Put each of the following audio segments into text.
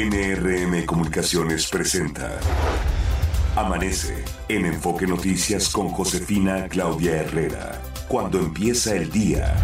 NRM Comunicaciones presenta Amanece en Enfoque Noticias con Josefina Claudia Herrera. Cuando empieza el día.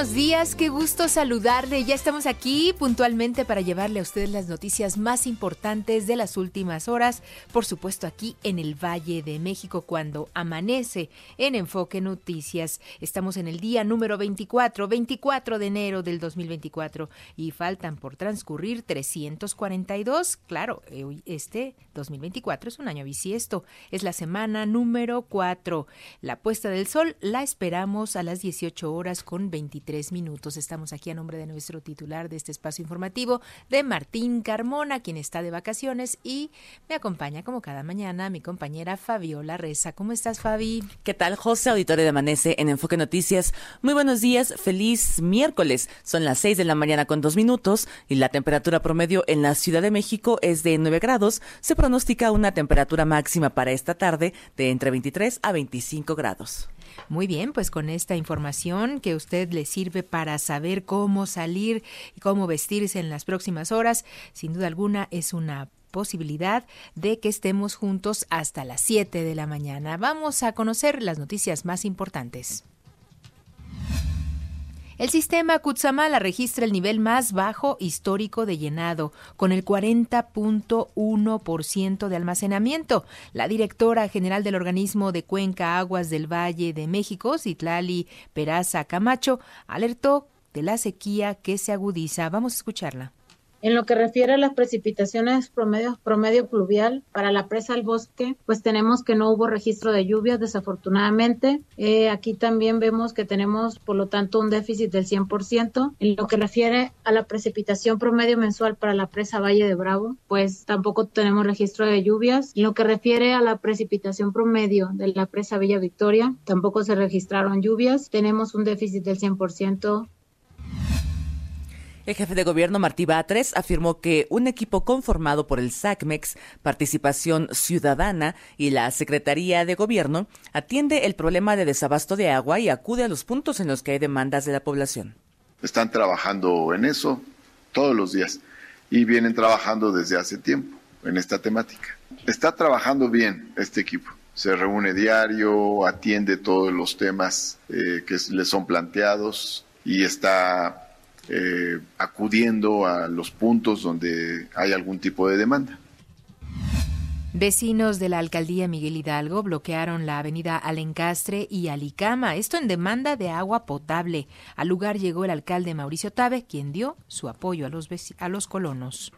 Buenos días, qué gusto saludarle. Ya estamos aquí puntualmente para llevarle a ustedes las noticias más importantes de las últimas horas, por supuesto aquí en el Valle de México cuando amanece en Enfoque Noticias. Estamos en el día número 24, 24 de enero del 2024 y faltan por transcurrir 342. Claro, este 2024 es un año bisiesto, es la semana número 4. La puesta del sol la esperamos a las 18 horas con 23 tres minutos. Estamos aquí a nombre de nuestro titular de este espacio informativo, de Martín Carmona, quien está de vacaciones y me acompaña como cada mañana mi compañera Fabiola Reza. ¿Cómo estás, Fabi? ¿Qué tal, José, auditorio de Amanece en Enfoque Noticias? Muy buenos días, feliz miércoles. Son las seis de la mañana con dos minutos y la temperatura promedio en la Ciudad de México es de 9 grados. Se pronostica una temperatura máxima para esta tarde de entre 23 a 25 grados. Muy bien, pues con esta información que usted le sirve para saber cómo salir y cómo vestirse en las próximas horas, sin duda alguna es una posibilidad de que estemos juntos hasta las 7 de la mañana. Vamos a conocer las noticias más importantes. El sistema Kutsamala registra el nivel más bajo histórico de llenado, con el 40.1% de almacenamiento. La directora general del organismo de Cuenca Aguas del Valle de México, Citlali Peraza Camacho, alertó de la sequía que se agudiza. Vamos a escucharla. En lo que refiere a las precipitaciones promedio, pluvial para la presa al bosque, pues tenemos que no hubo registro de lluvias, desafortunadamente. Eh, aquí también vemos que tenemos, por lo tanto, un déficit del 100%. En lo que refiere a la precipitación promedio mensual para la presa Valle de Bravo, pues tampoco tenemos registro de lluvias. En lo que refiere a la precipitación promedio de la presa Villa Victoria, tampoco se registraron lluvias. Tenemos un déficit del 100% el jefe de gobierno Martí Batres afirmó que un equipo conformado por el SACMEX, Participación Ciudadana y la Secretaría de Gobierno atiende el problema de desabasto de agua y acude a los puntos en los que hay demandas de la población. Están trabajando en eso todos los días y vienen trabajando desde hace tiempo en esta temática. Está trabajando bien este equipo. Se reúne diario, atiende todos los temas eh, que le son planteados y está eh, acudiendo a los puntos donde hay algún tipo de demanda. Vecinos de la alcaldía Miguel Hidalgo bloquearon la avenida Alencastre y Alicama, esto en demanda de agua potable. Al lugar llegó el alcalde Mauricio Tabe, quien dio su apoyo a los, a los colonos.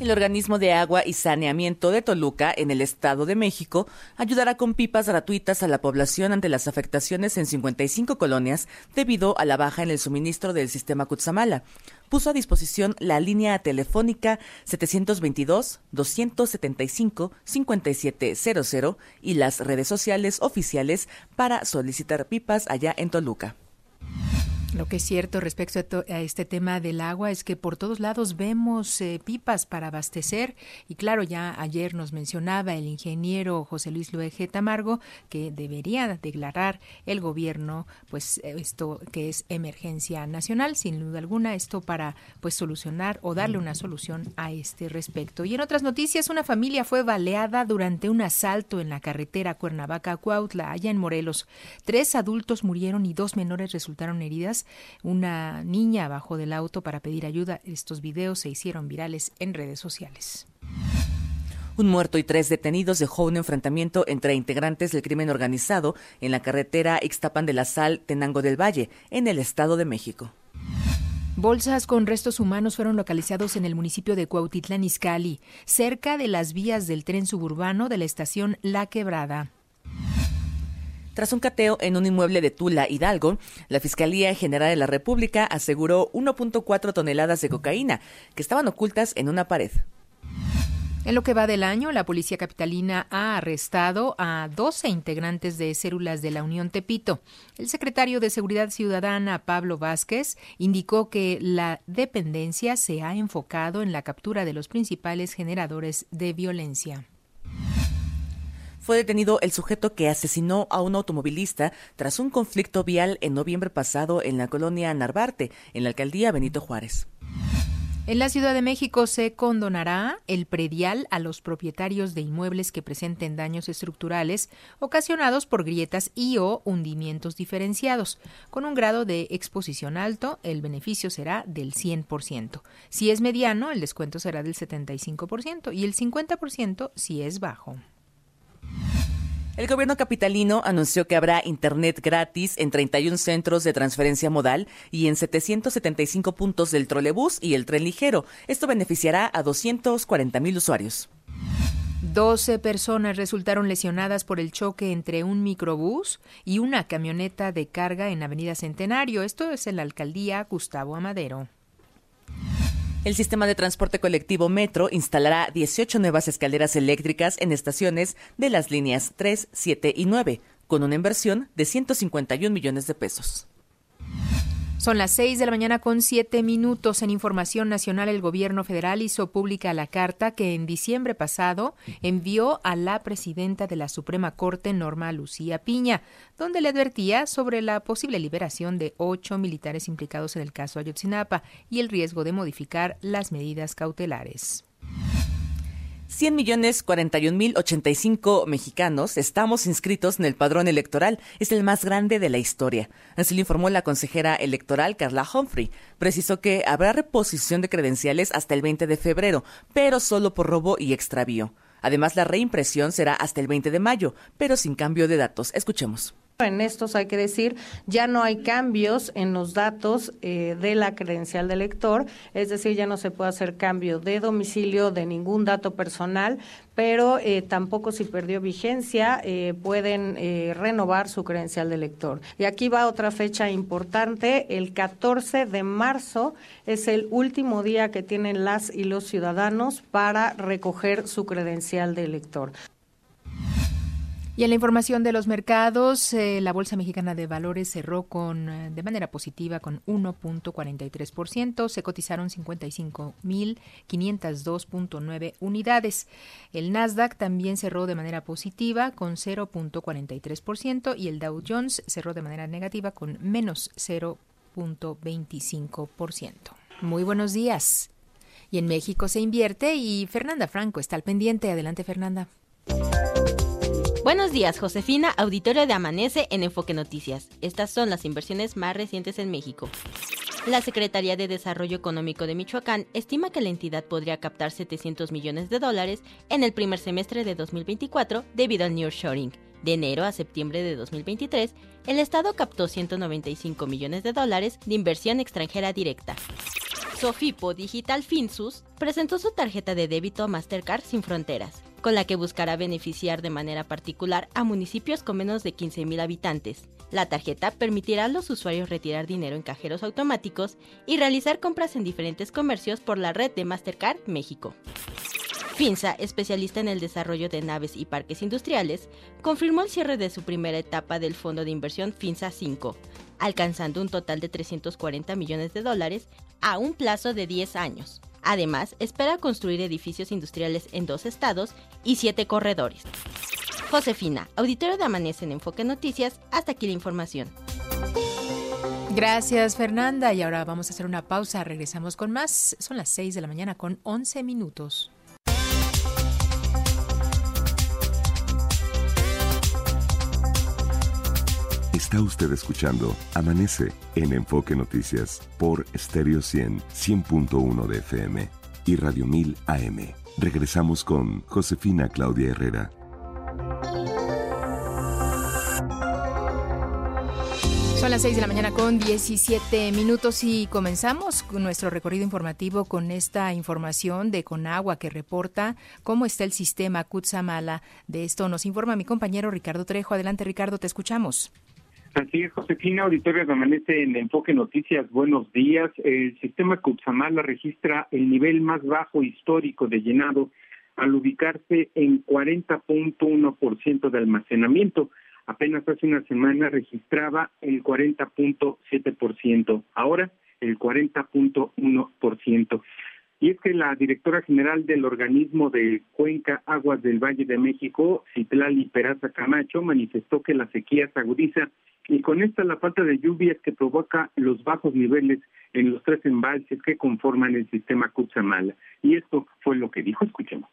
El organismo de agua y saneamiento de Toluca, en el Estado de México, ayudará con pipas gratuitas a la población ante las afectaciones en 55 colonias debido a la baja en el suministro del sistema Cutzamala. Puso a disposición la línea telefónica 722-275-5700 y las redes sociales oficiales para solicitar pipas allá en Toluca. Lo que es cierto respecto a, este tema del agua es que por todos lados vemos eh, pipas para abastecer y claro, ya ayer nos mencionaba el ingeniero José Luis Luege Tamargo que debería declarar el gobierno pues esto que es emergencia nacional, sin duda alguna, esto para pues solucionar o darle una solución a este respecto. Y en otras noticias, una familia fue baleada durante un asalto en la carretera Cuernavaca-Cuautla, allá en Morelos. Tres adultos murieron y dos menores resultaron heridas una niña bajó del auto para pedir ayuda. Estos videos se hicieron virales en redes sociales. Un muerto y tres detenidos dejó un enfrentamiento entre integrantes del crimen organizado en la carretera Ixtapan de la Sal, Tenango del Valle, en el Estado de México. Bolsas con restos humanos fueron localizados en el municipio de Cuautitlán Izcalli, cerca de las vías del tren suburbano de la estación La Quebrada. Tras un cateo en un inmueble de Tula, Hidalgo, la Fiscalía General de la República aseguró 1.4 toneladas de cocaína que estaban ocultas en una pared. En lo que va del año, la policía capitalina ha arrestado a 12 integrantes de células de la Unión Tepito. El secretario de Seguridad Ciudadana, Pablo Vázquez, indicó que la dependencia se ha enfocado en la captura de los principales generadores de violencia. Fue detenido el sujeto que asesinó a un automovilista tras un conflicto vial en noviembre pasado en la colonia Narvarte, en la alcaldía Benito Juárez. En la Ciudad de México se condonará el predial a los propietarios de inmuebles que presenten daños estructurales ocasionados por grietas y o hundimientos diferenciados. Con un grado de exposición alto, el beneficio será del 100%. Si es mediano, el descuento será del 75% y el 50% si es bajo. El gobierno capitalino anunció que habrá Internet gratis en 31 centros de transferencia modal y en 775 puntos del trolebús y el tren ligero. Esto beneficiará a 240 mil usuarios. 12 personas resultaron lesionadas por el choque entre un microbús y una camioneta de carga en Avenida Centenario. Esto es en la alcaldía Gustavo Amadero. El sistema de transporte colectivo Metro instalará 18 nuevas escaleras eléctricas en estaciones de las líneas 3, 7 y 9, con una inversión de 151 millones de pesos. Son las 6 de la mañana con 7 minutos. En Información Nacional, el Gobierno federal hizo pública la carta que en diciembre pasado envió a la presidenta de la Suprema Corte, Norma Lucía Piña, donde le advertía sobre la posible liberación de ocho militares implicados en el caso Ayotzinapa y el riesgo de modificar las medidas cautelares. 100 millones 41 mil 85 mexicanos estamos inscritos en el padrón electoral. Es el más grande de la historia. Así lo informó la consejera electoral Carla Humphrey. Precisó que habrá reposición de credenciales hasta el 20 de febrero, pero solo por robo y extravío. Además, la reimpresión será hasta el 20 de mayo, pero sin cambio de datos. Escuchemos. En estos hay que decir, ya no hay cambios en los datos eh, de la credencial del lector, es decir, ya no se puede hacer cambio de domicilio de ningún dato personal, pero eh, tampoco si perdió vigencia eh, pueden renovar su credencial de lector. Y aquí va otra fecha importante, el 14 de marzo es el último día que tienen las y los ciudadanos para recoger su credencial de lector. Y en la información de los mercados, eh, la Bolsa Mexicana de Valores cerró con eh, de manera positiva con 1.43%, se cotizaron 55.502.9 unidades. El Nasdaq también cerró de manera positiva con 0.43% y el Dow Jones cerró de manera negativa con menos 0.25%. Muy buenos días. Y en México se invierte y Fernanda Franco está al pendiente. Adelante, Fernanda. Buenos días, Josefina, auditorio de Amanece en Enfoque Noticias. Estas son las inversiones más recientes en México. La Secretaría de Desarrollo Económico de Michoacán estima que la entidad podría captar 700 millones de dólares en el primer semestre de 2024 debido al nearshoring. De enero a septiembre de 2023, el Estado captó 195 millones de dólares de inversión extranjera directa. Sofipo Digital Finsus presentó su tarjeta de débito Mastercard sin fronteras con la que buscará beneficiar de manera particular a municipios con menos de 15.000 habitantes. La tarjeta permitirá a los usuarios retirar dinero en cajeros automáticos y realizar compras en diferentes comercios por la red de Mastercard México. FINSA, especialista en el desarrollo de naves y parques industriales, confirmó el cierre de su primera etapa del fondo de inversión FINSA 5, alcanzando un total de 340 millones de dólares a un plazo de 10 años. Además, espera construir edificios industriales en dos estados y siete corredores. Josefina, auditorio de Amanece en Enfoque Noticias, hasta aquí la información. Gracias Fernanda y ahora vamos a hacer una pausa, regresamos con más. Son las 6 de la mañana con 11 minutos. Está usted escuchando Amanece en Enfoque Noticias por Stereo 100, 100.1 de FM y Radio 1000 AM. Regresamos con Josefina Claudia Herrera. Son las 6 de la mañana con 17 minutos y comenzamos nuestro recorrido informativo con esta información de Conagua que reporta cómo está el sistema Kutsamala. De esto nos informa mi compañero Ricardo Trejo. Adelante Ricardo, te escuchamos. Así es, Josefina, auditorio Amanece en Enfoque Noticias, buenos días. El sistema Cutzamala registra el nivel más bajo histórico de llenado al ubicarse en 40.1% de almacenamiento. Apenas hace una semana registraba el 40.7%, ahora el 40.1%. Y es que la directora general del organismo de Cuenca Aguas del Valle de México, Citlali Peraza Camacho, manifestó que la sequía se agudiza y con esta la falta de lluvias que provoca los bajos niveles en los tres embalses que conforman el sistema Cutzamala. Y esto fue lo que dijo, escuchemos.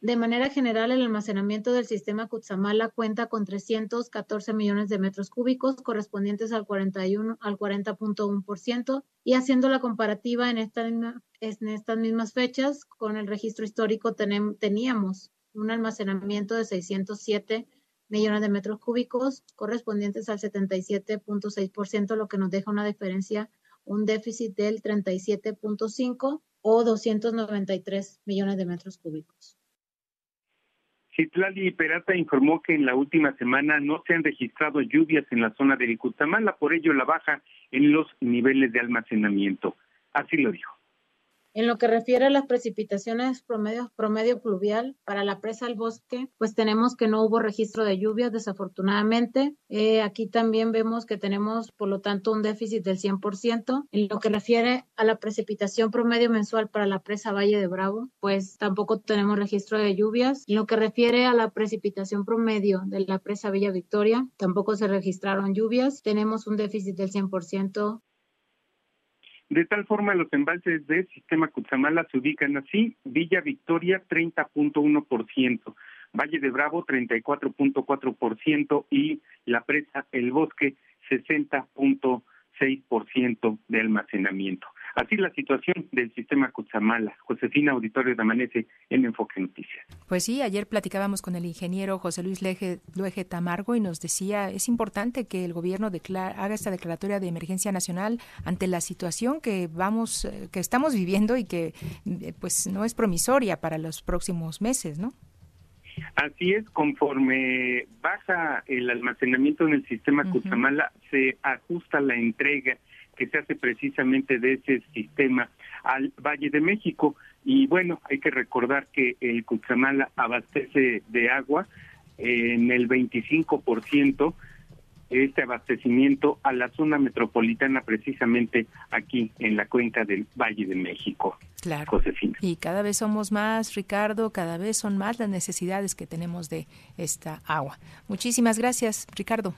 De manera general, el almacenamiento del sistema Cutzamala cuenta con 314 millones de metros cúbicos, correspondientes al 41 al 40.1%, y haciendo la comparativa en, esta, en estas mismas fechas con el registro histórico teníamos un almacenamiento de 607 millones de metros cúbicos, correspondientes al 77.6%, lo que nos deja una diferencia, un déficit del 37.5 o 293 millones de metros cúbicos. Citlali Perata informó que en la última semana no se han registrado lluvias en la zona de Vicutamala, por ello la baja en los niveles de almacenamiento. Así lo dijo. En lo que refiere a las precipitaciones promedio, pluvial para la presa del bosque, pues tenemos que no hubo registro de lluvias, desafortunadamente. Eh, aquí también vemos que tenemos, por lo tanto, un déficit del 100%. En lo que refiere a la precipitación promedio mensual para la presa Valle de Bravo, pues tampoco tenemos registro de lluvias. En lo que refiere a la precipitación promedio de la presa Villa Victoria, tampoco se registraron lluvias. Tenemos un déficit del 100% de tal forma, los embalses del sistema Cutzamala se ubican así, Villa Victoria 30.1%, Valle de Bravo 34.4% y la presa El Bosque 60.6% de almacenamiento. Así la situación del sistema Cutzamala. Josefina Auditorio de Amanece en Enfoque Noticias. Pues sí, ayer platicábamos con el ingeniero José Luis Leje, Luege Tamargo y nos decía, es importante que el gobierno haga esta declaratoria de emergencia nacional ante la situación que vamos, eh, que estamos viviendo y que eh, pues no es promisoria para los próximos meses, ¿no? Así es, conforme baja el almacenamiento en el sistema Cutzamala, se ajusta la entrega que se hace precisamente de ese sistema al Valle de México. Y bueno, hay que recordar que el Cutzamala abastece de agua en el 25% este abastecimiento a la zona metropolitana precisamente aquí en la cuenca del Valle de México. Claro. Josefina. Y cada vez somos más, Ricardo, cada vez son más las necesidades que tenemos de esta agua. Muchísimas gracias, Ricardo.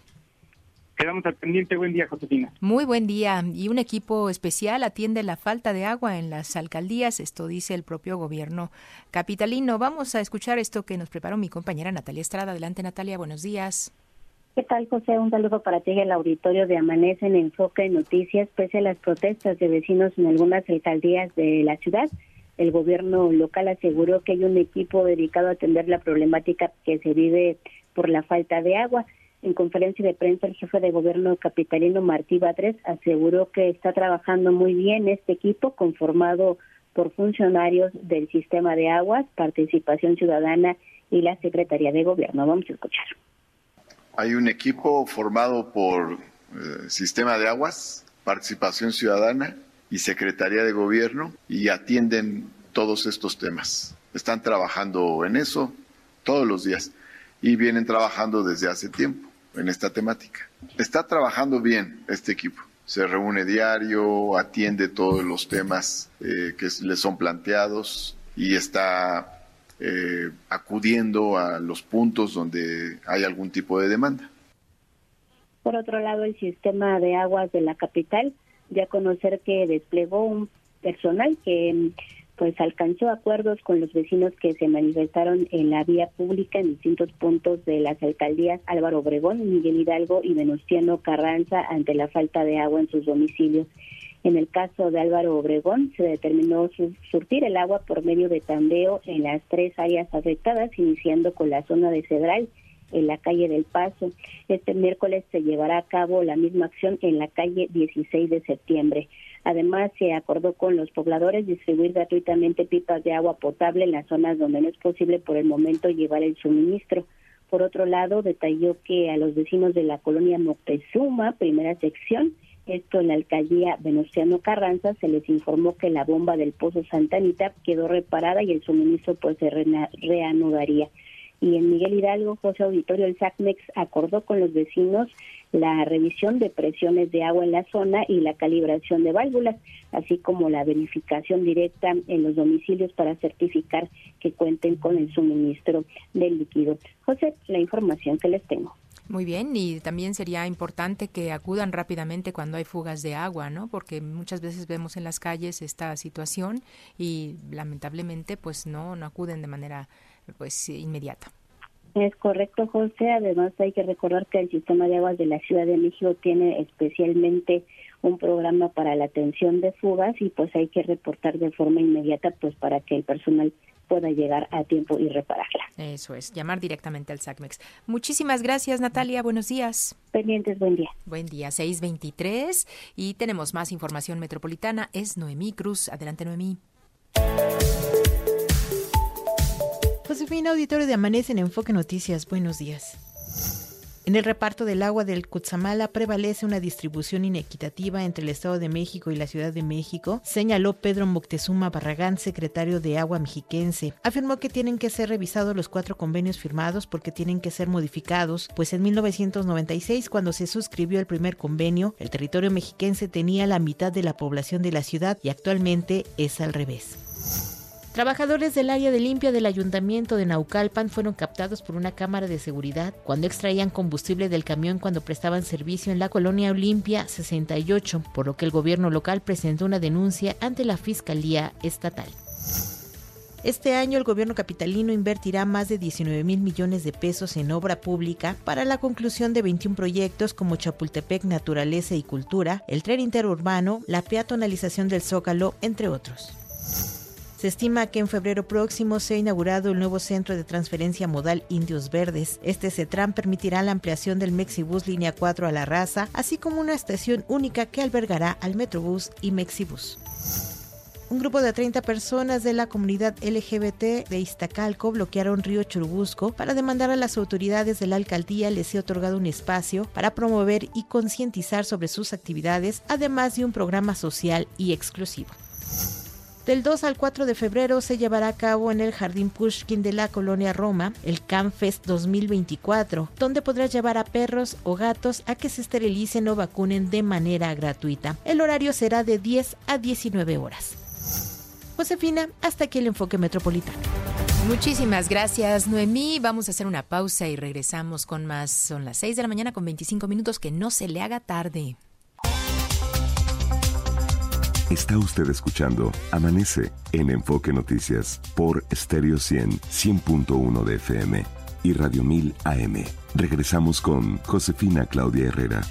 Quedamos al pendiente. Buen día, Josefina. Muy buen día. Y un equipo especial atiende la falta de agua en las alcaldías. Esto dice el propio gobierno capitalino. Vamos a escuchar esto que nos preparó mi compañera Natalia Estrada. Adelante, Natalia. Buenos días. ¿Qué tal, José? Un saludo para ti y el auditorio de Amanece en Enfoque en Noticias. Pese a las protestas de vecinos en algunas alcaldías de la ciudad, el gobierno local aseguró que hay un equipo dedicado a atender la problemática que se vive por la falta de agua. En conferencia de prensa, el jefe de gobierno capitalino Martí Batres aseguró que está trabajando muy bien este equipo conformado por funcionarios del sistema de aguas, participación ciudadana y la Secretaría de Gobierno. Vamos a escuchar. Hay un equipo formado por eh, sistema de aguas, participación ciudadana y Secretaría de Gobierno y atienden todos estos temas. Están trabajando en eso todos los días y vienen trabajando desde hace tiempo en esta temática. Está trabajando bien este equipo. Se reúne diario, atiende todos los temas eh, que le son planteados y está eh, acudiendo a los puntos donde hay algún tipo de demanda. Por otro lado, el sistema de aguas de la capital, ya conocer que desplegó un personal que pues alcanzó acuerdos con los vecinos que se manifestaron en la vía pública en distintos puntos de las alcaldías Álvaro Obregón, Miguel Hidalgo y Venustiano Carranza ante la falta de agua en sus domicilios. En el caso de Álvaro Obregón, se determinó surtir el agua por medio de tandeo en las tres áreas afectadas, iniciando con la zona de Cedral en la calle del Paso. Este miércoles se llevará a cabo la misma acción en la calle 16 de septiembre. Además, se acordó con los pobladores distribuir gratuitamente pipas de agua potable en las zonas donde no es posible por el momento llevar el suministro. Por otro lado, detalló que a los vecinos de la colonia Moctezuma, primera sección, esto en la alcaldía Venustiano Carranza, se les informó que la bomba del Pozo Santa Anita quedó reparada y el suministro pues se reanudaría. Y en Miguel Hidalgo, José Auditorio, el SACMEX acordó con los vecinos la revisión de presiones de agua en la zona y la calibración de válvulas, así como la verificación directa en los domicilios para certificar que cuenten con el suministro del líquido. José, la información que les tengo. Muy bien, y también sería importante que acudan rápidamente cuando hay fugas de agua, ¿no? Porque muchas veces vemos en las calles esta situación y lamentablemente pues no no acuden de manera pues inmediata. Es correcto, José. Además, hay que recordar que el sistema de aguas de la Ciudad de México tiene especialmente un programa para la atención de fugas y pues hay que reportar de forma inmediata pues para que el personal pueda llegar a tiempo y repararla. Eso es, llamar directamente al SACMEX. Muchísimas gracias, Natalia. Buenos días. Pendientes, buen día. Buen día, 623. Y tenemos más información metropolitana. Es Noemí Cruz. Adelante, Noemí. Josefina, auditorio de Amanece en Enfoque Noticias. Buenos días. En el reparto del agua del Cutzamala prevalece una distribución inequitativa entre el Estado de México y la Ciudad de México, señaló Pedro Moctezuma Barragán, secretario de Agua Mexiquense. Afirmó que tienen que ser revisados los cuatro convenios firmados porque tienen que ser modificados, pues en 1996, cuando se suscribió el primer convenio, el territorio mexiquense tenía la mitad de la población de la ciudad y actualmente es al revés. Trabajadores del área de limpia del ayuntamiento de Naucalpan fueron captados por una cámara de seguridad cuando extraían combustible del camión cuando prestaban servicio en la colonia Olimpia 68, por lo que el gobierno local presentó una denuncia ante la Fiscalía Estatal. Este año el gobierno capitalino invertirá más de 19 mil millones de pesos en obra pública para la conclusión de 21 proyectos como Chapultepec Naturaleza y Cultura, el tren interurbano, la peatonalización del Zócalo, entre otros. Se estima que en febrero próximo se ha inaugurado el nuevo centro de transferencia modal Indios Verdes. Este CETRAN permitirá la ampliación del Mexibus Línea 4 a la raza, así como una estación única que albergará al Metrobús y Mexibus. Un grupo de 30 personas de la comunidad LGBT de Iztacalco bloquearon Río Churubusco para demandar a las autoridades de la alcaldía les sea otorgado un espacio para promover y concientizar sobre sus actividades, además de un programa social y exclusivo. Del 2 al 4 de febrero se llevará a cabo en el Jardín Pushkin de la colonia Roma el CamFest 2024, donde podrás llevar a perros o gatos a que se esterilicen o vacunen de manera gratuita. El horario será de 10 a 19 horas. Josefina, hasta aquí el enfoque metropolitano. Muchísimas gracias, Noemí. Vamos a hacer una pausa y regresamos con más. Son las 6 de la mañana con 25 minutos. Que no se le haga tarde. Está usted escuchando Amanece en Enfoque Noticias por Stereo 100, 100.1 de FM y Radio 1000 AM. Regresamos con Josefina Claudia Herrera.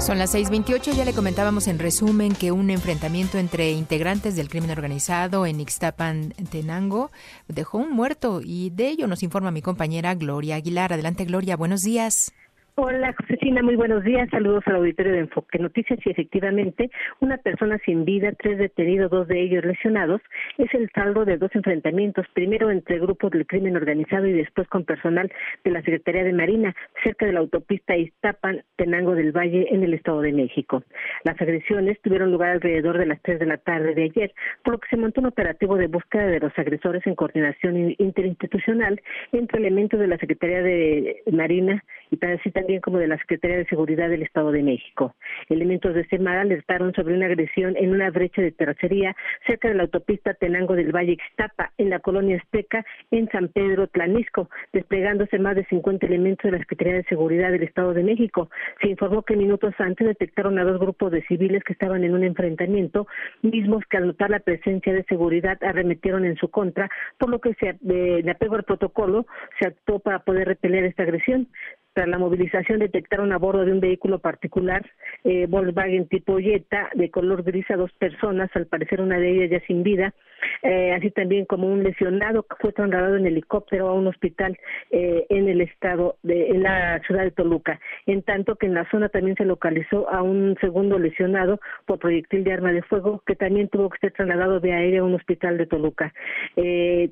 Son las 6:28, ya le comentábamos en resumen que un enfrentamiento entre integrantes del crimen organizado en Ixtapan, Tenango, dejó un muerto y de ello nos informa mi compañera Gloria Aguilar. Adelante Gloria, buenos días. Hola, Josefina, muy buenos días. Saludos al auditorio de Enfoque Noticias. Y efectivamente, una persona sin vida, tres detenidos, dos de ellos lesionados, es el saldo de dos enfrentamientos, primero entre grupos del crimen organizado y después con personal de la Secretaría de Marina, cerca de la autopista Iztapan, Tenango del Valle, en el Estado de México. Las agresiones tuvieron lugar alrededor de las tres de la tarde de ayer, por lo que se montó un operativo de búsqueda de los agresores en coordinación interinstitucional entre elementos de la Secretaría de Marina y también como de la Secretaría de Seguridad del Estado de México. Elementos de Semar alertaron sobre una agresión en una brecha de terracería cerca de la autopista Tenango del Valle Ixtapa, en la colonia Azteca, en San Pedro Tlanisco, desplegándose más de 50 elementos de la Secretaría de Seguridad del Estado de México. Se informó que minutos antes detectaron a dos grupos de civiles que estaban en un enfrentamiento, mismos que al notar la presencia de seguridad arremetieron en su contra, por lo que se, de, de apego al protocolo se actuó para poder repeler esta agresión. Tras la movilización detectaron a bordo de un vehículo particular eh, Volkswagen tipo Jetta de color gris a dos personas, al parecer una de ellas ya sin vida, eh, así también como un lesionado que fue trasladado en helicóptero a un hospital eh, en el estado de en la ciudad de Toluca. En tanto que en la zona también se localizó a un segundo lesionado por proyectil de arma de fuego que también tuvo que ser trasladado de aire a un hospital de Toluca. se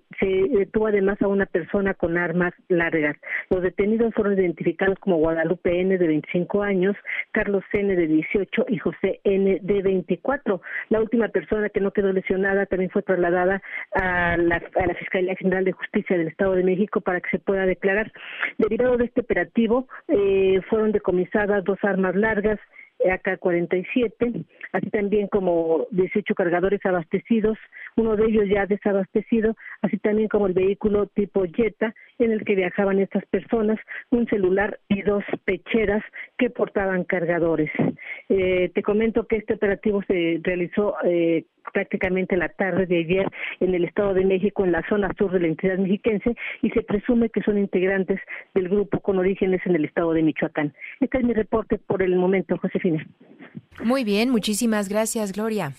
detuvo además a una persona con armas largas. Los detenidos fueron identificados como Guadalupe N de 25 años, Carlos N de 18 y José N de 24. La última persona que no quedó lesionada también fue trasladada a la, a la Fiscalía General de Justicia del Estado de México para que se pueda declarar. Derivado de este operativo, eh, fueron decomisadas dos armas largas, AK-47, así también como 18 cargadores abastecidos, uno de ellos ya desabastecido, así también como el vehículo tipo Jetta en el que viajaban estas personas, un celular y dos pecheras que portaban cargadores. Eh, te comento que este operativo se realizó eh, prácticamente la tarde de ayer en el Estado de México, en la zona sur de la entidad mexiquense, y se presume que son integrantes del grupo con orígenes en el Estado de Michoacán. Este es mi reporte por el momento, Josefina. Muy bien, muchísimas gracias, Gloria.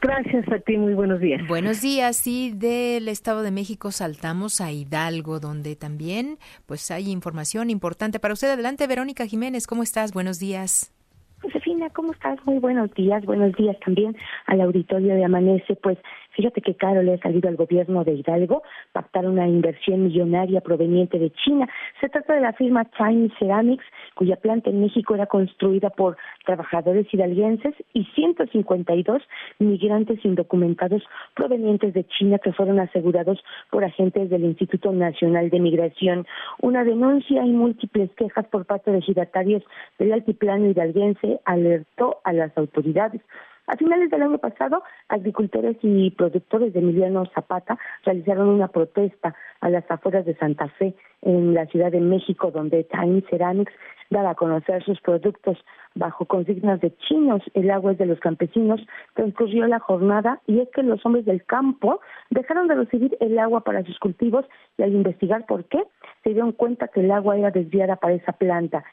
Gracias a ti, muy buenos días. Buenos días, y del Estado de México saltamos a Hidalgo, donde también pues hay información importante para usted. Adelante, Verónica Jiménez, ¿cómo estás? Buenos días. Josefina, ¿cómo estás? Muy buenos días. Buenos días también al auditorio de Amanece. Pues fíjate que caro le ha salido al gobierno de Hidalgo pactar una inversión millonaria proveniente de China. Se trata de la firma Chinese Ceramics, cuya planta en México era construida por trabajadores hidalguenses y 152 migrantes indocumentados provenientes de China que fueron asegurados por agentes del Instituto Nacional de Migración. Una denuncia y múltiples quejas por parte de giratarios del altiplano hidalguense alertó a las autoridades. A finales del año pasado, agricultores y productores de Emiliano Zapata realizaron una protesta a las afueras de Santa Fe, en la Ciudad de México, donde Time Ceramics daba a conocer sus productos bajo consignas de chinos, el agua es de los campesinos, transcurrió la jornada y es que los hombres del campo dejaron de recibir el agua para sus cultivos y al investigar por qué, se dieron cuenta que el agua era desviada para esa planta.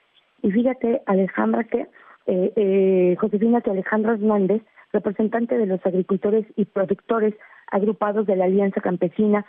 Y fíjate, Alejandra, que eh, eh, Josefina que Alejandro Hernández, representante de los agricultores y productores agrupados de la Alianza Campesina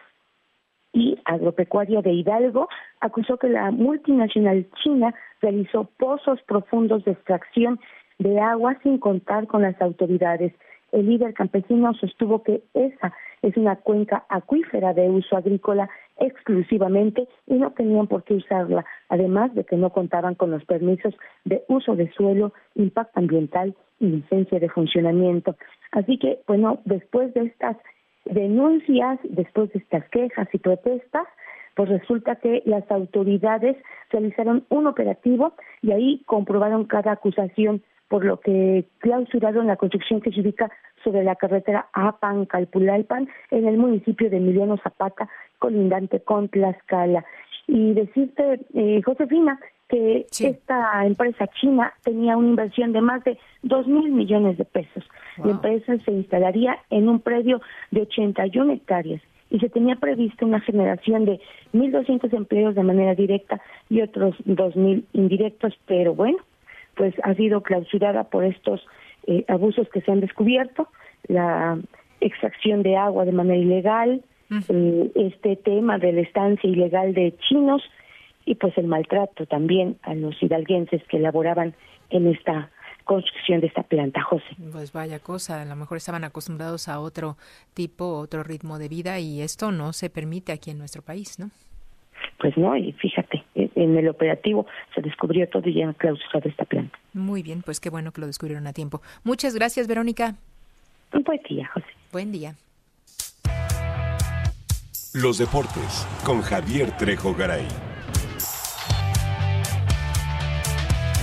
y Agropecuaria de Hidalgo, acusó que la multinacional china realizó pozos profundos de extracción de agua sin contar con las autoridades. El líder campesino sostuvo que esa es una cuenca acuífera de uso agrícola exclusivamente y no tenían por qué usarla, además de que no contaban con los permisos de uso de suelo, impacto ambiental y licencia de funcionamiento. Así que, bueno, después de estas denuncias, después de estas quejas y protestas, pues resulta que las autoridades realizaron un operativo y ahí comprobaron cada acusación, por lo que clausuraron la construcción que se ubica sobre la carretera Apan-Calpulalpan en el municipio de Emiliano Zapata, colindante con Tlaxcala. Y decirte, eh, Josefina, que esta empresa china tenía una inversión de más de dos mil millones de pesos. La empresa se instalaría en un predio de 81 hectáreas y se tenía previsto una generación de 1.200 empleos de manera directa y otros 2.000 indirectos, pero bueno, pues ha sido clausurada por estos eh, abusos que se han descubierto, la extracción de agua de manera ilegal, eh, este tema de la estancia ilegal de chinos y pues el maltrato también a los hidalguenses que laboraban en esta construcción de esta planta, José. Pues vaya cosa, a lo mejor estaban acostumbrados a otro tipo, otro ritmo de vida y esto no se permite aquí en nuestro país, ¿no? Pues no, y fíjate, en el operativo se descubrió todo y ya clausurado esta planta. Muy bien, pues qué bueno que lo descubrieron a tiempo. Muchas gracias, Verónica. Un buen día, José. Buen día. Los deportes con Javier Trejo Garay.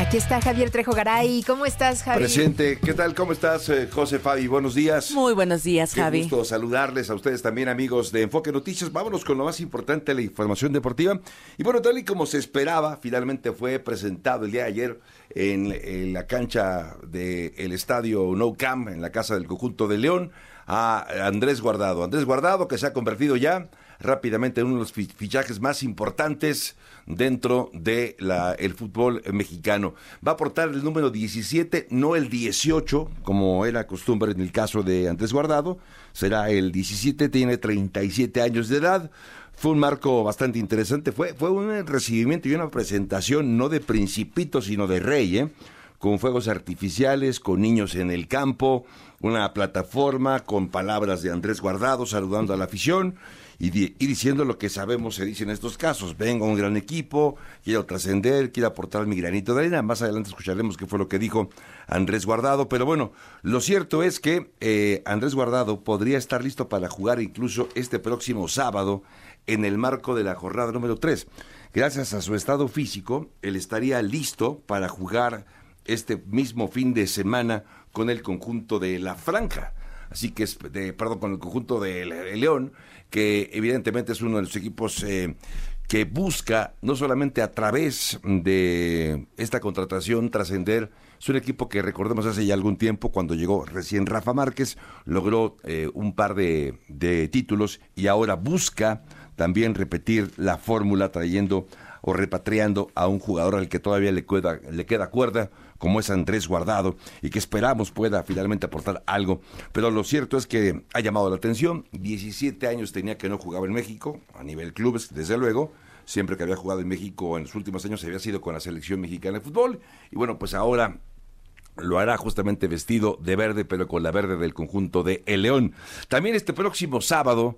Aquí está Javier Trejo Garay. ¿Cómo estás, Javi? Presente. ¿Qué tal? ¿Cómo estás, eh, José Fabi? Buenos días. Muy buenos días, Qué Javi. gusto saludarles a ustedes también, amigos de Enfoque Noticias. Vámonos con lo más importante, la información deportiva. Y bueno, tal y como se esperaba, finalmente fue presentado el día de ayer en, en la cancha del estadio No Camp, en la casa del conjunto de León, a Andrés Guardado. Andrés Guardado, que se ha convertido ya rápidamente en uno de los fi- fichajes más importantes dentro de la, el fútbol mexicano. Va a aportar el número 17, no el 18, como era costumbre en el caso de Andrés Guardado. Será el 17, tiene 37 años de edad. Fue un marco bastante interesante. Fue, fue un recibimiento y una presentación no de principito, sino de rey, ¿eh? con fuegos artificiales, con niños en el campo, una plataforma con palabras de Andrés Guardado saludando a la afición y, diciendo lo que sabemos se dice en estos casos. Vengo un gran equipo, quiero trascender, quiero aportar mi granito de arena. Más adelante escucharemos qué fue lo que dijo Andrés Guardado. Pero bueno, lo cierto es que eh, Andrés Guardado podría estar listo para jugar incluso este próximo sábado en el marco de la jornada número 3. Gracias a su estado físico, él estaría listo para jugar este mismo fin de semana con el conjunto de la Franja. Así que de, perdón, con el conjunto de León, que evidentemente es uno de los equipos eh, que busca no solamente a través de esta contratación trascender, es un equipo que recordemos hace ya algún tiempo, cuando llegó recién Rafa Márquez, logró eh, un par de, de títulos y ahora busca también repetir la fórmula trayendo o repatriando a un jugador al que todavía le queda, le queda cuerda, como es Andrés Guardado, y que esperamos pueda finalmente aportar algo. Pero lo cierto es que ha llamado la atención. 17 años tenía que no jugaba en México, a nivel clubes, desde luego. Siempre que había jugado en México en los últimos años había sido con la selección mexicana de fútbol. Y bueno, pues ahora lo hará justamente vestido de verde, pero con la verde del conjunto de El León. También este próximo sábado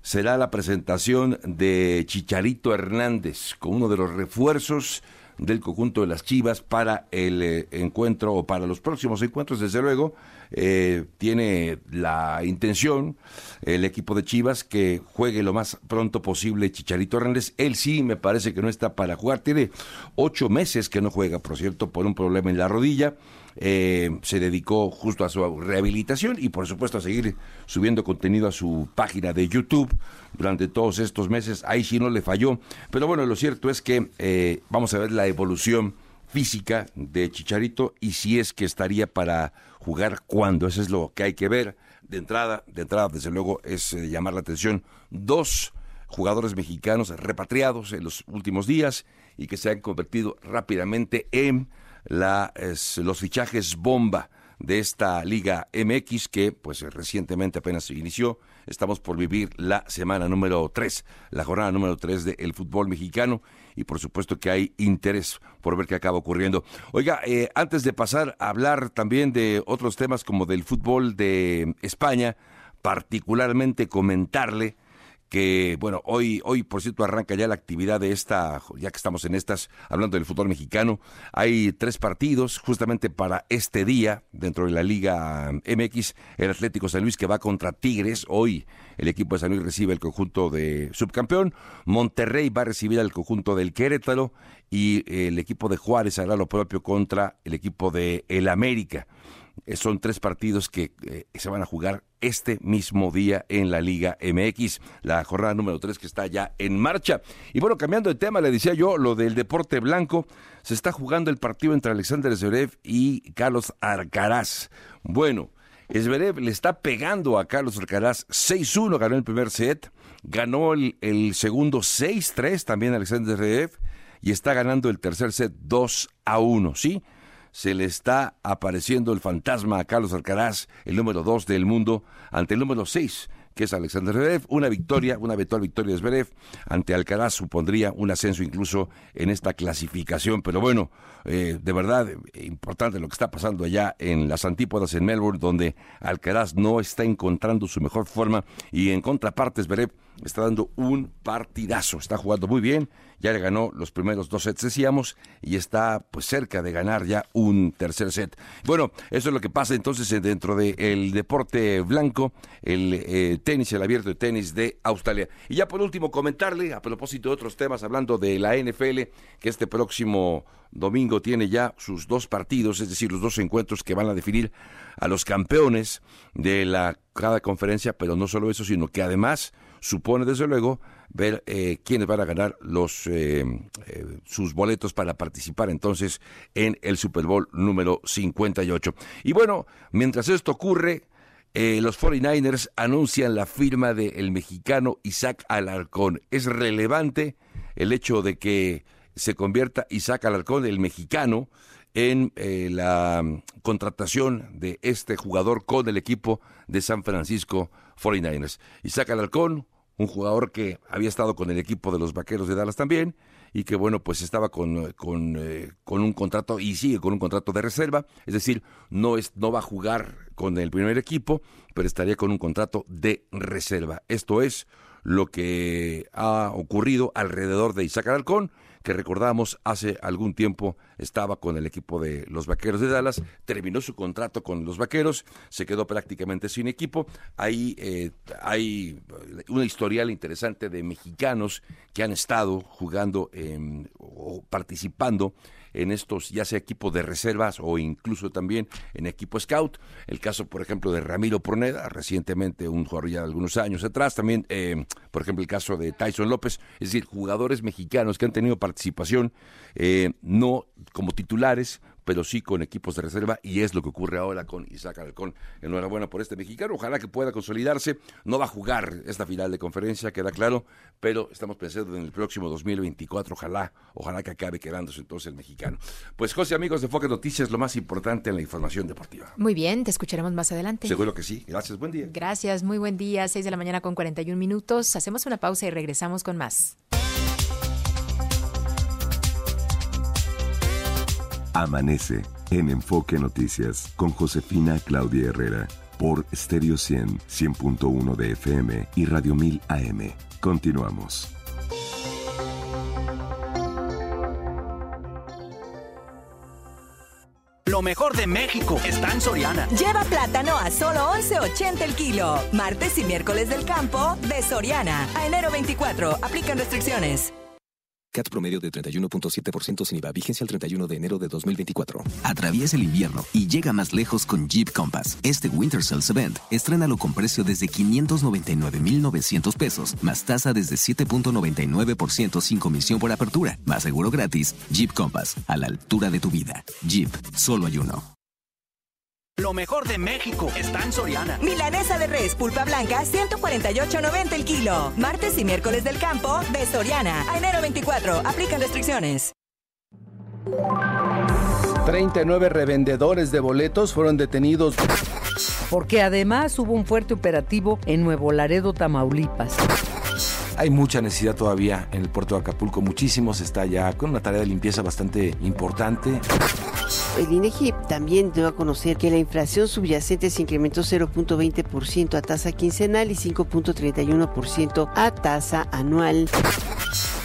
será la presentación de Chicharito Hernández con uno de los refuerzos del conjunto de las Chivas para el eh, encuentro o para los próximos encuentros, desde luego, eh, tiene la intención el equipo de Chivas que juegue lo más pronto posible Chicharito Hernández. Él sí me parece que no está para jugar, tiene ocho meses que no juega, por cierto, por un problema en la rodilla eh, se dedicó justo a su rehabilitación y por supuesto a seguir subiendo contenido a su página de YouTube durante todos estos meses. Ahí sí no le falló. Pero bueno, lo cierto es que eh, vamos a ver la evolución física de Chicharito y si es que estaría para jugar cuando. Eso es lo que hay que ver. De entrada, de entrada, desde luego, es eh, llamar la atención dos jugadores mexicanos repatriados en los últimos días y que se han convertido rápidamente en la, los fichajes bomba de esta Liga MX que pues recientemente apenas se inició. Estamos por vivir la semana número 3, la jornada número 3 del fútbol mexicano y por supuesto que hay interés por ver qué acaba ocurriendo. Oiga, eh, antes de pasar a hablar también de otros temas como del fútbol de España, particularmente comentarle que bueno, hoy, hoy por cierto arranca ya la actividad de esta, ya que estamos en estas, hablando del fútbol mexicano, hay tres partidos justamente para este día dentro de la Liga MX, el Atlético San Luis que va contra Tigres, hoy el equipo de San Luis recibe el conjunto de subcampeón, Monterrey va a recibir al conjunto del Querétaro y el equipo de Juárez hará lo propio contra el equipo de El América. Eh, son tres partidos que eh, se van a jugar este mismo día en la Liga MX, la jornada número tres que está ya en marcha. Y bueno, cambiando de tema, le decía yo, lo del deporte blanco, se está jugando el partido entre Alexander Zverev y Carlos Arcaraz. Bueno, Zverev le está pegando a Carlos Alcaraz 6-1, ganó el primer set, ganó el, el segundo 6-3 también Alexander Zverev y está ganando el tercer set 2 1, ¿sí? Se le está apareciendo el fantasma a Carlos Alcaraz, el número dos del mundo, ante el número seis, que es Alexander Zverev. Una victoria, una eventual victoria de Zverev ante Alcaraz supondría un ascenso incluso en esta clasificación. Pero bueno, eh, de verdad, importante lo que está pasando allá en las antípodas en Melbourne, donde Alcaraz no está encontrando su mejor forma y en contraparte Zverev está dando un partidazo, está jugando muy bien, ya le ganó los primeros dos sets, decíamos, y está pues cerca de ganar ya un tercer set. Bueno, eso es lo que pasa entonces eh, dentro del deporte blanco, el eh, tenis, el abierto de tenis de Australia. Y ya por último comentarle, a propósito de otros temas, hablando de la NFL, que este próximo domingo tiene ya sus dos partidos, es decir, los dos encuentros que van a definir a los campeones de la cada conferencia, pero no solo eso, sino que además supone desde luego ver eh, quiénes van a ganar los eh, eh, sus boletos para participar entonces en el Super Bowl número 58. Y bueno, mientras esto ocurre, los 49ers anuncian la firma del mexicano Isaac Alarcón. Es relevante el hecho de que se convierta Isaac Alarcón, el mexicano, en la contratación de este jugador con el equipo de San Francisco 49ers. Isaac Alarcón, un jugador que había estado con el equipo de los Vaqueros de Dallas también y que bueno, pues estaba con, con, eh, con, un contrato y sigue con un contrato de reserva, es decir, no, es, no va a jugar con el primer equipo, pero estaría con un contrato de reserva. Esto es lo que ha ocurrido alrededor de Isaac Alarcón que recordamos hace algún tiempo estaba con el equipo de los Vaqueros de Dallas, terminó su contrato con los Vaqueros, se quedó prácticamente sin equipo. Ahí eh, hay una historial interesante de mexicanos que han estado jugando o participando en estos, ya sea equipos de reservas o incluso también en equipo scout. El caso, por ejemplo, de Ramiro Proneda, recientemente un jugador ya de algunos años atrás. También, eh, por ejemplo, el caso de Tyson López, es decir, jugadores mexicanos que han tenido participación eh, no como titulares, pero sí con equipos de reserva y es lo que ocurre ahora con Isaac Alcón. Enhorabuena por este mexicano, ojalá que pueda consolidarse. No va a jugar esta final de conferencia, queda claro, pero estamos pensando en el próximo 2024, ojalá, ojalá que acabe quedándose entonces el mexicano. Pues José, amigos de Foque Noticias, lo más importante en la información deportiva. Muy bien, te escucharemos más adelante. Seguro que sí, gracias, buen día. Gracias, muy buen día, 6 de la mañana con 41 minutos. Hacemos una pausa y regresamos con más. Amanece en Enfoque Noticias con Josefina Claudia Herrera por Stereo 100, 100.1 de FM y Radio 1000 AM. Continuamos. Lo mejor de México está en Soriana. Lleva plátano a solo 11.80 el kilo. Martes y miércoles del campo de Soriana. A enero 24. Aplican restricciones. CAT promedio de 31.7% sin IVA. Vigencia el 31 de enero de 2024. Atraviesa el invierno y llega más lejos con Jeep Compass. Este Winter Sales Event, estrénalo con precio desde 599,900 pesos, más tasa desde 7.99% sin comisión por apertura, más seguro gratis. Jeep Compass, a la altura de tu vida. Jeep, solo hay uno. Lo mejor de México está en Soriana. Milanesa de res, pulpa blanca, 148.90 el kilo. Martes y miércoles del campo de Soriana. A enero 24. Aplican restricciones. 39 revendedores de boletos fueron detenidos. Porque además hubo un fuerte operativo en Nuevo Laredo, Tamaulipas. Hay mucha necesidad todavía en el puerto de Acapulco, muchísimos está ya con una tarea de limpieza bastante importante. El INEGI también dio a conocer que la inflación subyacente se incrementó 0.20% a tasa quincenal y 5.31% a tasa anual.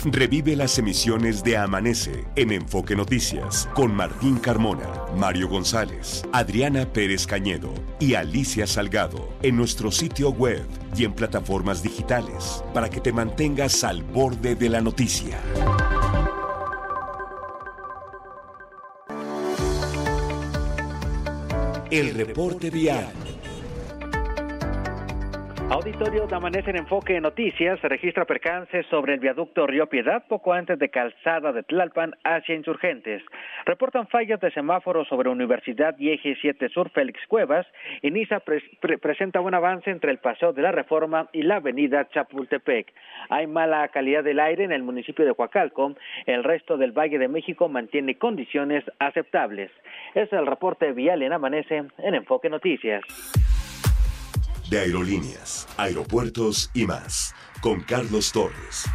Revive las emisiones de Amanece en Enfoque Noticias con Martín Carmona, Mario González, Adriana Pérez Cañedo y Alicia Salgado en nuestro sitio web y en plataformas digitales para que te mantengas al borde de la noticia. El reporte vial. Auditorio de Amanece en Enfoque Noticias registra percance sobre el viaducto Río Piedad poco antes de Calzada de Tlalpan hacia Insurgentes. Reportan fallas de semáforos sobre Universidad y Eje 7 Sur Félix Cuevas. Iniza presenta un avance entre el Paseo de la Reforma y la Avenida Chapultepec. Hay mala calidad del aire en el municipio de Huacalco. El resto del Valle de México mantiene condiciones aceptables. Es el reporte vial en Amanece en Enfoque Noticias de aerolíneas, aeropuertos y más, con Carlos Torres.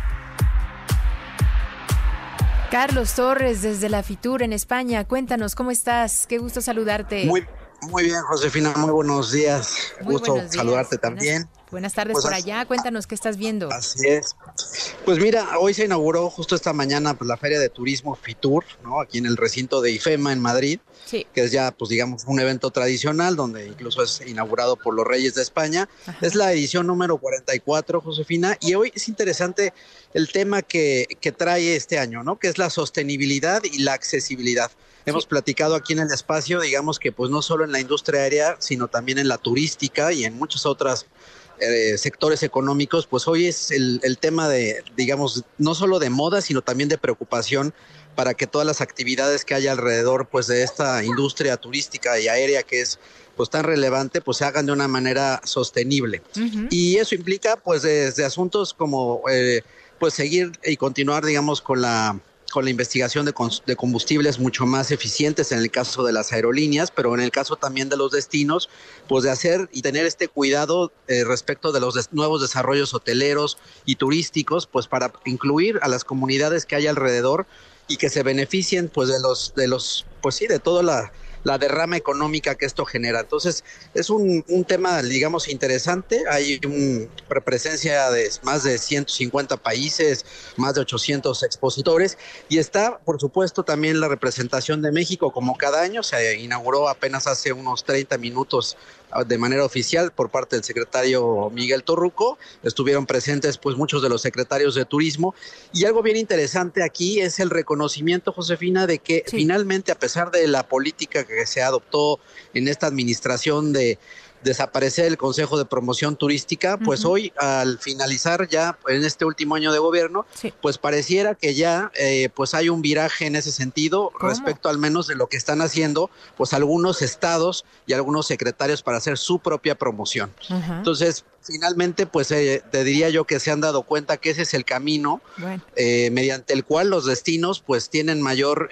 Carlos Torres, desde la Fitur en España, cuéntanos, ¿cómo estás? Qué gusto saludarte. Muy, muy bien, Josefina, muy buenos días. gusto saludarte también. Buenas, tardes pues por allá, cuéntanos qué estás viendo. Así es. Pues mira, hoy se inauguró justo esta mañana pues, la Feria de Turismo Fitur, ¿no? Aquí en el recinto de IFEMA en Madrid que es ya, pues digamos, un evento tradicional donde incluso es inaugurado por los Reyes de España. Es la edición número 44, Josefina, y hoy es interesante el tema que, que trae este año, ¿no? Que es la sostenibilidad y la accesibilidad. Hemos platicado aquí en el espacio, digamos que pues no solo en la industria aérea, sino también en la turística y en muchos otros eh, sectores económicos, pues hoy es el, el, tema de, digamos, no solo de moda, sino también de preocupación para que todas las actividades que hay alrededor pues de esta industria turística y aérea que es pues tan relevante pues se hagan de una manera sostenible. Y eso implica pues desde asuntos como eh, pues seguir y continuar digamos con la con la investigación de, combustibles mucho más eficientes en el caso de las aerolíneas, pero en el caso también de los destinos, pues de hacer y tener este cuidado eh, respecto de los nuevos desarrollos hoteleros y turísticos, pues para incluir a las comunidades que hay alrededor y que se beneficien pues de los de los pues sí de toda la la derrama económica que esto genera. Entonces, es un, un tema, digamos, interesante. Hay una presencia de más de 150 países, más de 800 expositores, y está, por supuesto, también la representación de México, como cada año, se inauguró apenas hace unos 30 minutos de manera oficial por parte del secretario Miguel Torruco. Estuvieron presentes pues muchos de los secretarios de turismo y algo bien interesante aquí es el reconocimiento, Josefina, de que finalmente a pesar de la política que se adoptó en esta administración de desaparecer el Consejo de Promoción Turística, pues hoy al finalizar ya en este último año de gobierno, pues pareciera que ya eh, pues hay un viraje en ese sentido respecto al menos de lo que están haciendo pues algunos estados y algunos secretarios para hacer su propia promoción. Entonces, finalmente, pues eh, te diría yo que se han dado cuenta que ese es el camino eh, mediante el cual los destinos pues tienen mayor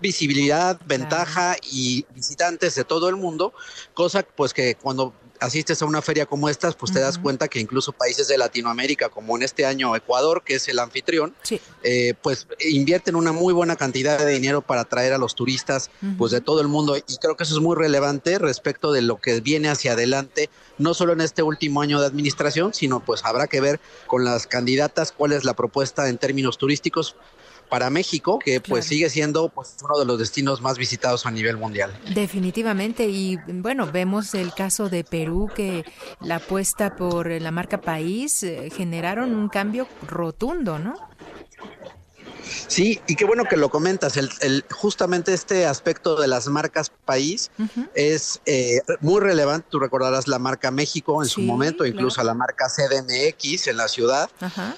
visibilidad, ventaja y visitantes de todo el mundo, cosa pues que cuando asistes a una feria como esta, pues te das cuenta que incluso países de Latinoamérica, como en este año Ecuador, que es el anfitrión, eh, pues invierten una muy buena cantidad de dinero para atraer a los turistas pues de todo el mundo. Y creo que eso es muy relevante respecto de lo que viene hacia adelante, no solo en este último año de administración, sino pues habrá que ver con las candidatas cuál es la propuesta en términos turísticos para México, que pues sigue siendo pues, uno de los destinos más visitados a nivel mundial. Definitivamente, y bueno, vemos el caso de Perú, que la apuesta por la marca país eh, generaron un cambio rotundo, ¿no? Sí, y qué bueno que lo comentas. El, justamente este aspecto de las marcas país es eh, muy relevante. Tú recordarás la marca México en su momento, incluso la marca CDMX en la ciudad.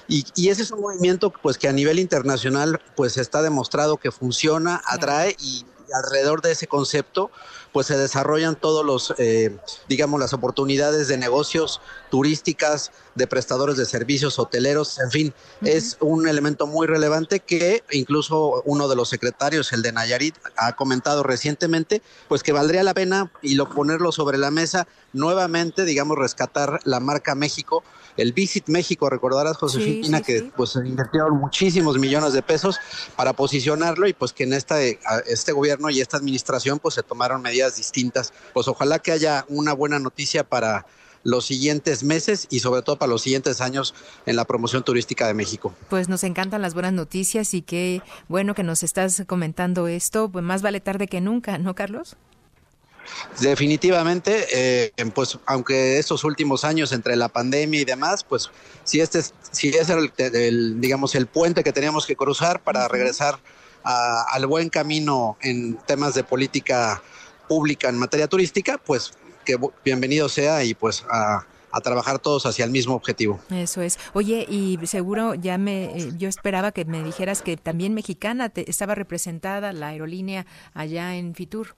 Y, y, ese es un movimiento pues que a nivel internacional pues está demostrado que funciona, atrae y alrededor de ese concepto pues se desarrollan todos los, eh, digamos, las oportunidades de negocios turísticas, de prestadores de servicios hoteleros, en fin, es un elemento muy relevante que incluso uno de los secretarios, el de Nayarit, ha comentado recientemente, pues que valdría la pena y lo ponerlo sobre la mesa nuevamente, digamos, rescatar la marca México el Visit México, recordarás Josefina que pues invirtieron muchísimos millones de pesos para posicionarlo y pues que en esta este gobierno y esta administración pues se tomaron medidas distintas. Pues ojalá que haya una buena noticia para los siguientes meses y sobre todo para los siguientes años en la promoción turística de México. Pues nos encantan las buenas noticias y qué bueno que nos estás comentando esto, pues más vale tarde que nunca, ¿no, Carlos? Definitivamente, eh, pues aunque estos últimos años entre la pandemia y demás, pues si este es, si es el, digamos el puente que teníamos que cruzar para regresar al buen camino en temas de política pública en materia turística, pues que bienvenido sea y pues a, trabajar todos hacia el mismo objetivo. Eso es. Oye, y seguro ya me, eh, yo esperaba que me dijeras que también mexicana estaba representada la aerolínea allá en Fitur.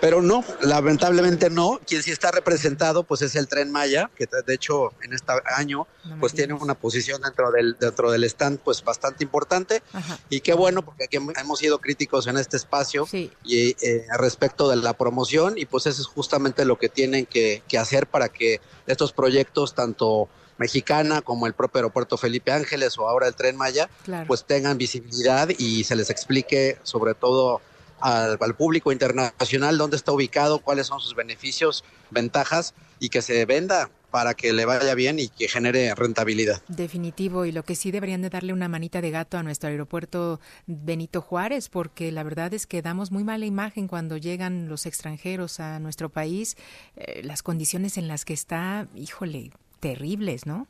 Pero no, lamentablemente no. Quien sí está representado, pues es el Tren Maya, que de hecho en este año, pues tiene una posición dentro del dentro del stand, pues bastante importante. Y qué bueno, porque aquí hemos sido críticos en este espacio y eh, respecto de la promoción y pues eso es justamente lo que tienen que, hacer para que estos proyectos tanto mexicana como el propio aeropuerto Felipe Ángeles o ahora el tren Maya, pues tengan visibilidad y se les explique sobre todo al, público internacional dónde está ubicado, cuáles son sus beneficios, ventajas y que se venda para que le vaya bien y que genere rentabilidad. Definitivo, y lo que sí deberían de darle una manita de gato a nuestro aeropuerto Benito Juárez, porque la verdad es que damos muy mala imagen cuando llegan los extranjeros a nuestro país, eh, las condiciones en las que está, híjole, terribles, ¿no?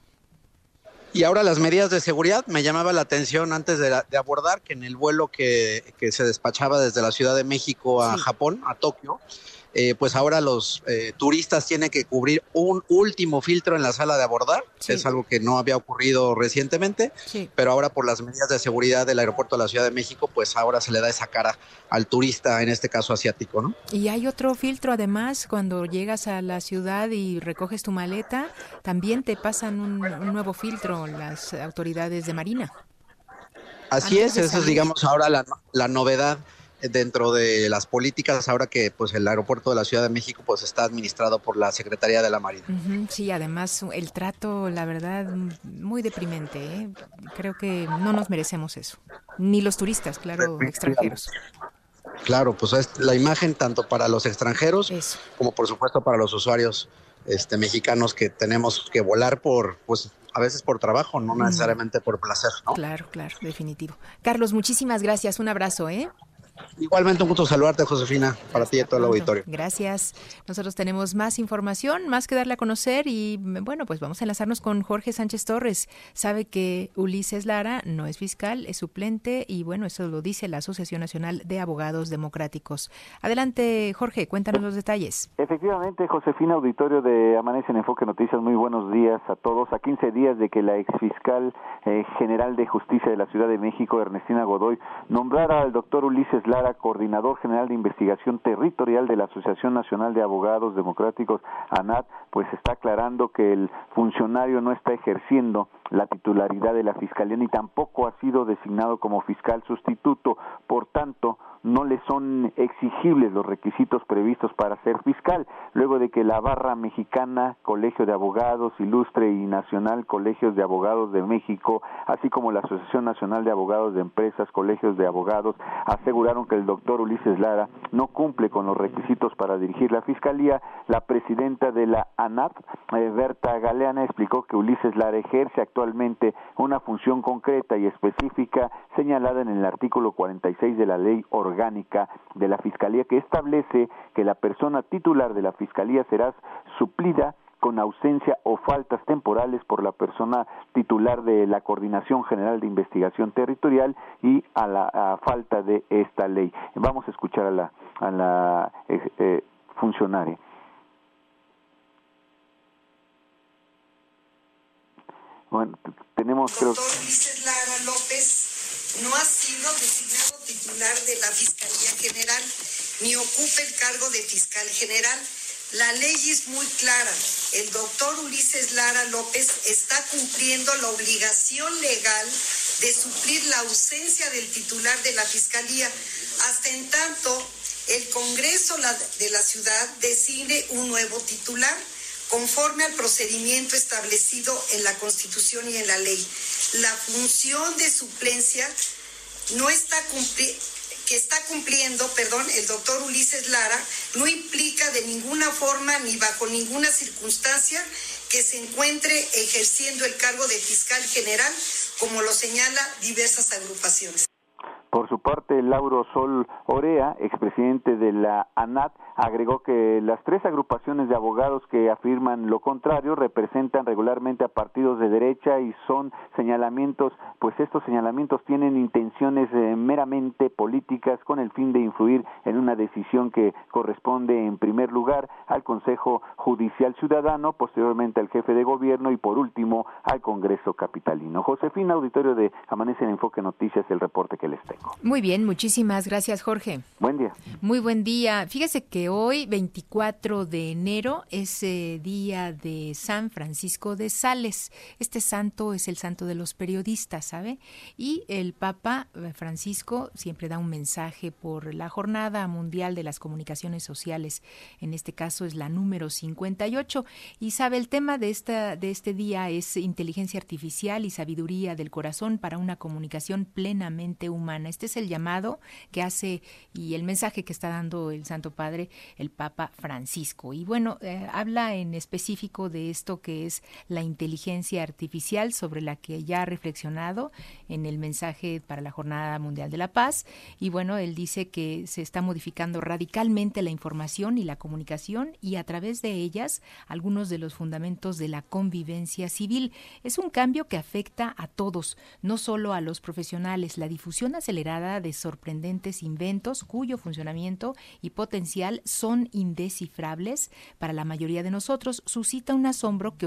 Y ahora las medidas de seguridad, me llamaba la atención antes de, abordar que en el vuelo que, se despachaba desde la Ciudad de México a Japón, a Tokio, eh, pues ahora los eh, turistas tienen que cubrir un último filtro en la sala de abordar, es algo que no había ocurrido recientemente, pero ahora por las medidas de seguridad del aeropuerto de la Ciudad de México, pues ahora se le da esa cara al turista, en este caso asiático, ¿no? Y hay otro filtro además, cuando llegas a la ciudad y recoges tu maleta, también te pasan un nuevo filtro las autoridades de Marina. Así es, esa es digamos ahora la, la novedad dentro de las políticas ahora que pues el aeropuerto de la Ciudad de México pues está administrado por la Secretaría de la Marina. Sí, además el trato, la verdad, muy deprimente. ¿eh? Creo que no nos merecemos eso, ni los turistas, claro, extranjeros. Claro, pues es la imagen tanto para los extranjeros como por supuesto para los usuarios este, mexicanos que tenemos que volar por, pues a veces por trabajo, no necesariamente por placer, ¿no? Claro, claro, definitivo. Carlos, muchísimas gracias, un abrazo, ¿eh? Igualmente un gusto saludarte, Josefina, para ti y todo el auditorio. Gracias. Nosotros tenemos más información, más que darle a conocer y bueno, pues vamos a enlazarnos con Jorge Sánchez Torres. Sabe que Ulises Lara no es fiscal, es suplente y bueno, eso lo dice la Asociación Nacional de Abogados Democráticos. Adelante, Jorge, cuéntanos los detalles. Efectivamente, Josefina, auditorio de Amanece en Enfoque Noticias, muy buenos días a todos. A 15 días de que la exfiscal eh, general de justicia de la Ciudad de México, Ernestina Godoy, nombrara al doctor Ulises Lara, coordinador general de investigación territorial de la Asociación Nacional de Abogados Democráticos, ANAT, pues está aclarando que el funcionario no está ejerciendo la titularidad de la Fiscalía ni tampoco ha sido designado como fiscal sustituto. Por tanto, no le son exigibles los requisitos previstos para ser fiscal, luego de que la barra mexicana, Colegio de Abogados, Ilustre y Nacional Colegios de Abogados de México, así como la Asociación Nacional de Abogados de Empresas, Colegios de Abogados, aseguraron que el doctor Ulises Lara no cumple con los requisitos para dirigir la fiscalía. La presidenta de la ANAP, eh, Berta Galeana, explicó que Ulises Lara ejerce actualmente una función concreta y específica señalada en el artículo 46 de la ley de la Fiscalía que establece que la persona titular de la Fiscalía será suplida con ausencia o faltas temporales por la persona titular de la Coordinación General de Investigación Territorial y a la falta de esta ley. Vamos a escuchar a la, a la eh, eh, funcionaria. Bueno, tenemos creo no ha sido designado de la Fiscalía General ni ocupa el cargo de fiscal general. La ley es muy clara. El doctor Ulises Lara López está cumpliendo la obligación legal de suplir la ausencia del titular de la Fiscalía hasta en tanto el Congreso de la ciudad designe un nuevo titular conforme al procedimiento establecido en la Constitución y en la ley. La función de suplencia no está que está cumpliendo, perdón, el doctor Ulises Lara, no implica de ninguna forma ni bajo ninguna circunstancia que se encuentre ejerciendo el cargo de fiscal general, como lo señala diversas agrupaciones. Por su parte, Lauro Sol Orea, expresidente de la ANAT, agregó que las tres agrupaciones de abogados que afirman lo contrario representan regularmente a partidos de derecha y son señalamientos, pues estos señalamientos tienen intenciones eh, meramente políticas con el fin de influir en una decisión que corresponde en primer lugar al Consejo Judicial Ciudadano, posteriormente al jefe de gobierno y por último al Congreso Capitalino. Josefina, auditorio de Amanece en Enfoque Noticias, el reporte que les tengo. Muy bien, muchísimas gracias Jorge. Buen día. Muy buen día. Fíjese que hoy, 24 de enero, es eh, día de San Francisco de Sales. Este santo es el santo de los periodistas, ¿sabe? Y el Papa eh, Francisco siempre da un mensaje por la Jornada Mundial de las Comunicaciones Sociales. En este caso es la número 58. Y sabe, el tema de, esta, de este día es inteligencia artificial y sabiduría del corazón para una comunicación plenamente humana. Este es el llamado que hace y el mensaje que está dando el Santo Padre el Papa Francisco. Y bueno, eh, habla en específico de esto que es la inteligencia artificial sobre la que ya ha reflexionado en el mensaje para la Jornada Mundial de la Paz. Y bueno, él dice que se está modificando radicalmente la información y la comunicación y a través de ellas algunos de los fundamentos de la convivencia civil. Es un cambio que afecta a todos, no solo a los profesionales. La difusión hace de sorprendentes inventos cuyo funcionamiento y potencial son indescifrables para la mayoría de nosotros, suscita un asombro que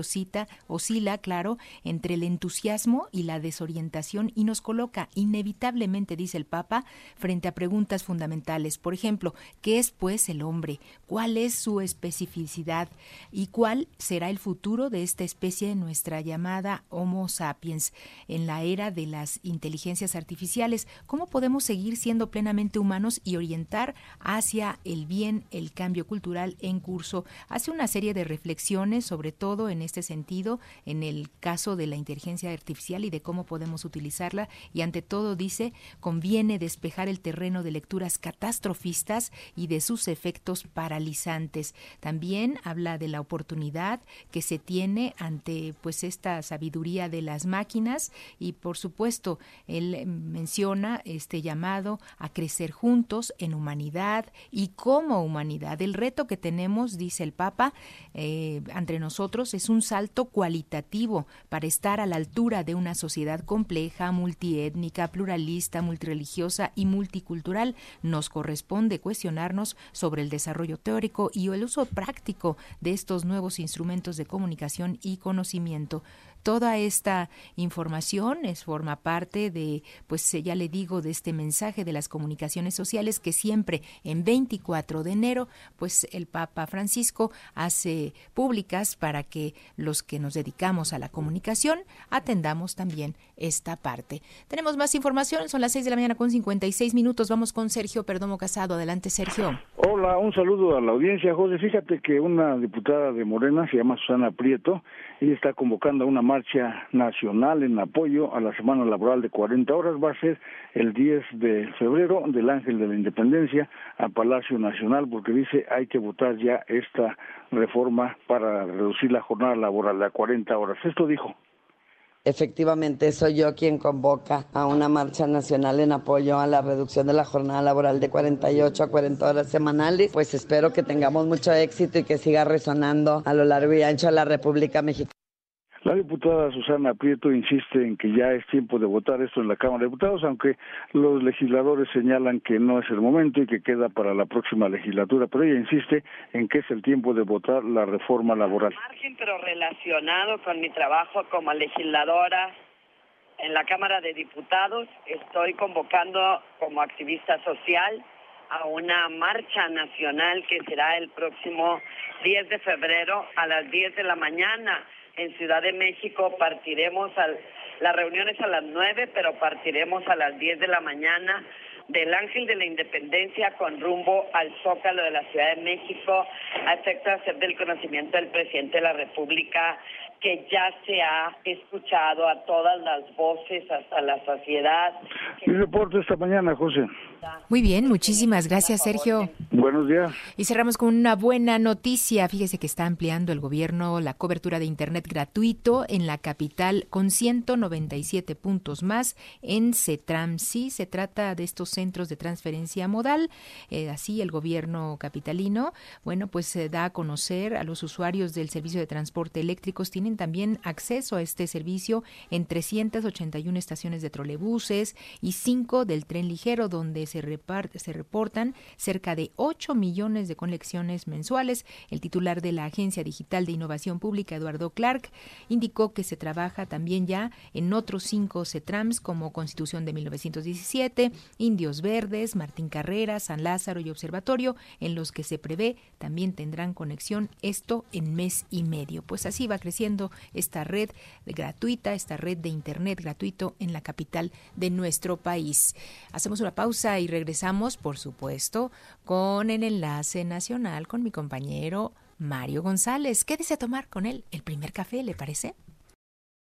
oscila, claro, entre el entusiasmo y la desorientación y nos coloca inevitablemente, dice el Papa, frente a preguntas fundamentales. Por ejemplo, ¿qué es pues el hombre? ¿Cuál es su especificidad? ¿Y cuál será el futuro de esta especie nuestra llamada Homo sapiens en la era de las inteligencias artificiales? ¿Cómo podemos seguir siendo plenamente humanos y orientar hacia el bien el cambio cultural en curso? Hace una serie de reflexiones, sobre todo en este sentido, en el caso de la inteligencia artificial y de cómo podemos utilizarla y ante todo dice, conviene despejar el terreno de lecturas catastrofistas y de sus efectos paralizantes. También habla de la oportunidad que se tiene ante pues esta sabiduría de las máquinas y por supuesto él menciona este llamado a crecer juntos en humanidad y como humanidad. El reto que tenemos, dice el Papa, eh, entre nosotros es un salto cualitativo para estar a la altura de una sociedad compleja, multiétnica, pluralista, multireligiosa y multicultural. Nos corresponde cuestionarnos sobre el desarrollo teórico y el uso práctico de estos nuevos instrumentos de comunicación y conocimiento. Toda esta información es forma parte de, pues ya le digo, de este mensaje de las comunicaciones sociales que siempre en 24 de enero, pues el Papa Francisco hace públicas para que los que nos dedicamos a la comunicación atendamos también esta parte. Tenemos más información, son las 6 de la mañana con 56 minutos. Vamos con Sergio Perdomo Casado. Adelante, Sergio. Hola, un saludo a la audiencia, José. Fíjate que una diputada de Morena se llama Susana Prieto y está convocando a una marcha nacional en apoyo a la semana laboral de 40 horas. Va a ser el 10 de febrero del Ángel de la Independencia a Palacio Nacional porque dice hay que votar ya esta reforma para reducir la jornada laboral a 40 horas. Esto dijo. Efectivamente, soy yo quien convoca a una marcha nacional en apoyo a la reducción de la jornada laboral de 48 a 40 horas semanales. Pues espero que tengamos mucho éxito y que siga resonando a lo largo y ancho de la República Mexicana. La diputada Susana Prieto insiste en que ya es tiempo de votar esto en la Cámara de Diputados, aunque los legisladores señalan que no es el momento y que queda para la próxima legislatura, pero ella insiste en que es el tiempo de votar la reforma laboral. Margen, pero relacionado con mi trabajo como legisladora en la Cámara de Diputados, estoy convocando como activista social a una marcha nacional que será el próximo 10 de febrero a las 10 de la mañana en Ciudad de México partiremos al, la reunión es a las 9, pero partiremos a las 10 de la mañana del Ángel de la Independencia con rumbo al Zócalo de la Ciudad de México a efecto de hacer del conocimiento del presidente de la República que ya se ha escuchado a todas las voces hasta la saciedad. Mi reporte esta mañana, José. Muy bien, muchísimas gracias, Sergio. Buenos días. Y cerramos con una buena noticia. Fíjese que está ampliando el gobierno la cobertura de Internet gratuito en la capital con 197 puntos más en CETRAM. Sí, se trata de estos centros de transferencia modal. Eh, así, el gobierno capitalino, bueno, pues se da a conocer a los usuarios del servicio de transporte eléctricos. Tienen también acceso a este servicio en 381 estaciones de trolebuses y 5 del tren ligero, donde se, se reportan cerca de 8 millones de conexiones mensuales. El titular de la Agencia Digital de Innovación Pública, Eduardo Clark, indicó que se trabaja también ya en otros cinco CETRAMS como Constitución de 1917, Indios Verdes, Martín Carrera, San Lázaro y Observatorio, en los que se prevé también tendrán conexión esto en mes y medio. Pues así va creciendo esta red gratuita, esta red de Internet gratuito en la capital de nuestro país. Hacemos una pausa y regresamos, por supuesto, con el enlace nacional con mi compañero Mario González. Quédese a tomar con él el primer café, ¿le parece?